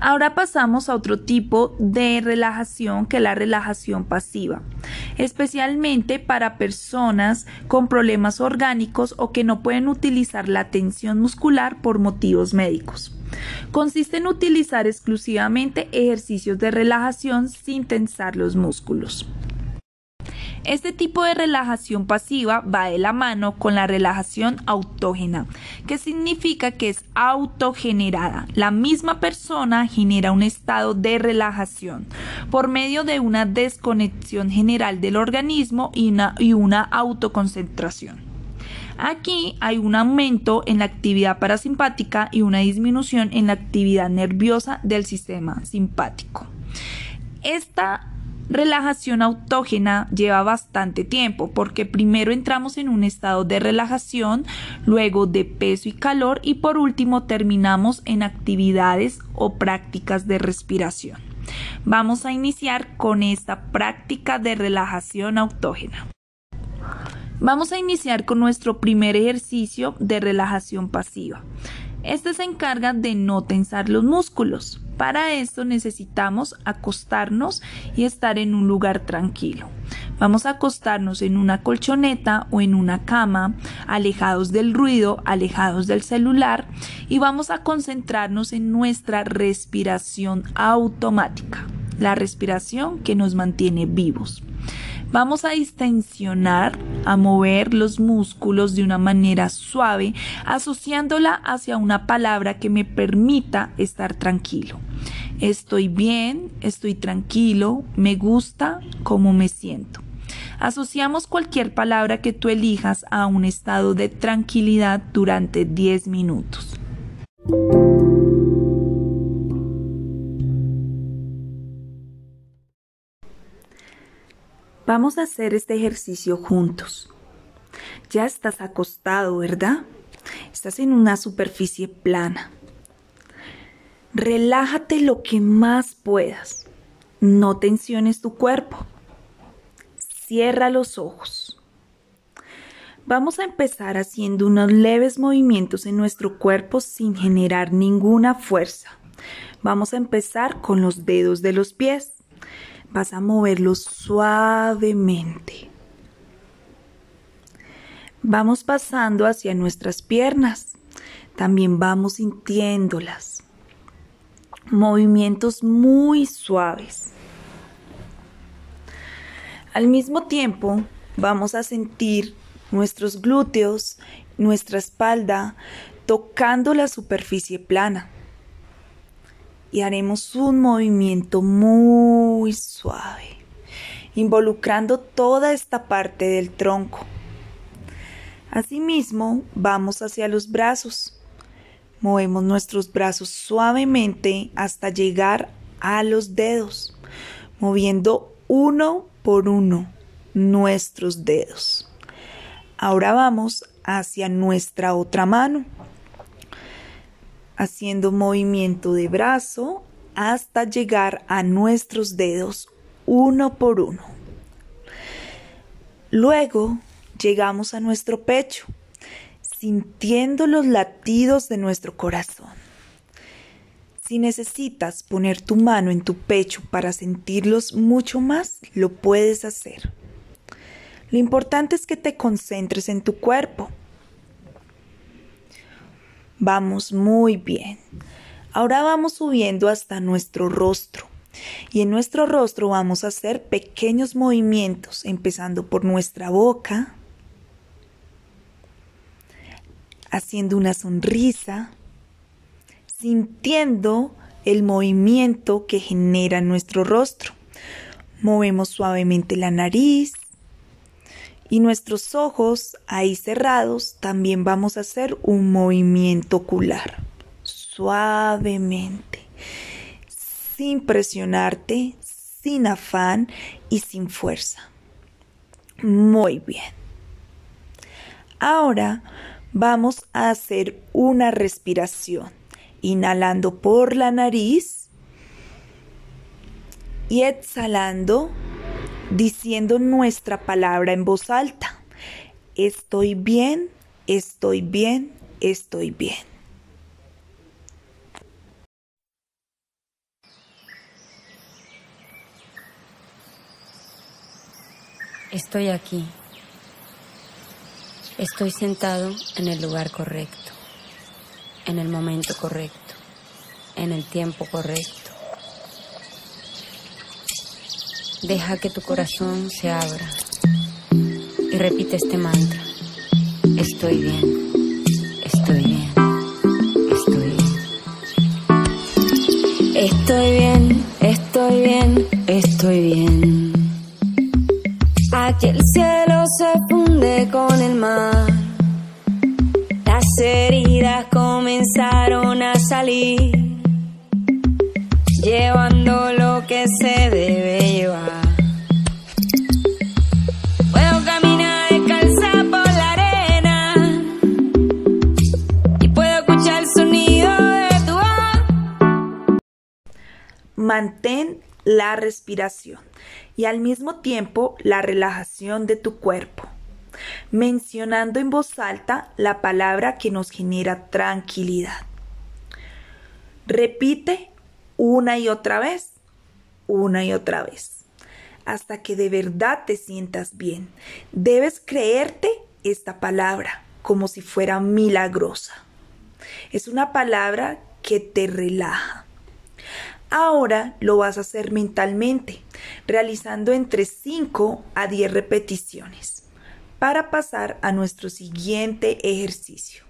Ahora pasamos a otro tipo de relajación que es la relajación pasiva, especialmente para personas con problemas orgánicos o que no pueden utilizar la tensión muscular por motivos médicos. Consiste en utilizar exclusivamente ejercicios de relajación sin tensar los músculos. Este tipo de relajación pasiva va de la mano con la relajación autógena, que significa que es autogenerada. La misma persona genera un estado de relajación por medio de una desconexión general del organismo y una, autoconcentración. Aquí hay un aumento en la actividad parasimpática y una disminución en la actividad nerviosa del sistema simpático. Esta relajación autógena lleva bastante tiempo porque primero entramos en un estado de relajación, luego de peso y calor y por último terminamos en actividades o prácticas de respiración. Vamos a iniciar con esta práctica de relajación autógena. Vamos a iniciar con nuestro primer ejercicio de relajación pasiva. Este se encarga de no tensar los músculos. Para esto necesitamos acostarnos y estar en un lugar tranquilo. Vamos a acostarnos en una colchoneta o en una cama, alejados del ruido, alejados del celular y vamos a concentrarnos en nuestra respiración automática, la respiración que nos mantiene vivos. Vamos a distensionar, a mover los músculos de una manera suave, asociándola hacia una palabra que me permita estar tranquilo. Estoy bien, estoy tranquilo, me gusta, cómo me siento. Asociamos cualquier palabra que tú elijas a un estado de tranquilidad durante 10 minutos. Vamos a hacer este ejercicio juntos. Ya estás acostado, ¿verdad? Estás en una superficie plana. Relájate lo que más puedas. No tensiones tu cuerpo. Cierra los ojos. Vamos a empezar haciendo unos leves movimientos en nuestro cuerpo sin generar ninguna fuerza. Vamos a empezar con los dedos de los pies vas a moverlos suavemente. Vamos pasando hacia nuestras piernas. También vamos sintiéndolas. Movimientos muy suaves. Al mismo tiempo, vamos a sentir nuestros glúteos, nuestra espalda, tocando la superficie plana y haremos un movimiento muy suave, involucrando toda esta parte del tronco. Asimismo, vamos hacia los brazos. Movemos nuestros brazos suavemente hasta llegar a los dedos, moviendo uno por uno nuestros dedos. Ahora vamos hacia nuestra otra mano haciendo movimiento de brazo hasta llegar a nuestros dedos uno por uno. Luego llegamos a nuestro pecho, sintiendo los latidos de nuestro corazón. Si necesitas poner tu mano en tu pecho para sentirlos mucho más, lo puedes hacer. Lo importante es que te concentres en tu cuerpo Vamos muy bien. Ahora vamos subiendo hasta nuestro rostro. Y en nuestro rostro vamos a hacer pequeños movimientos, empezando por nuestra boca, haciendo una sonrisa, sintiendo el movimiento que genera nuestro rostro. Movemos suavemente la nariz, y nuestros ojos ahí cerrados también vamos a hacer un movimiento ocular suavemente sin presionarte sin afán y sin fuerza. Muy bien. Ahora vamos a hacer una respiración inhalando por la nariz y exhalando diciendo nuestra palabra en voz alta. Estoy bien, estoy bien, estoy bien. Estoy aquí. Estoy sentado en el lugar correcto, en el momento correcto, en el tiempo correcto. Deja que tu corazón se abra y repite este mantra. Estoy bien, estoy bien, estoy bien. Estoy bien, estoy bien, estoy bien. Aquí el cielo se funde con el mar. Las heridas comenzaron a salir, llevando lo que se debe Mantén la respiración y al mismo tiempo la relajación de tu cuerpo, mencionando en voz alta la palabra que nos genera tranquilidad. Repite una y otra vez, una y otra vez, hasta que de verdad te sientas bien. Debes creerte esta palabra como si fuera milagrosa. Es una palabra que te relaja Ahora lo vas a hacer mentalmente, realizando entre 5 a 10 repeticiones para pasar a nuestro siguiente ejercicio.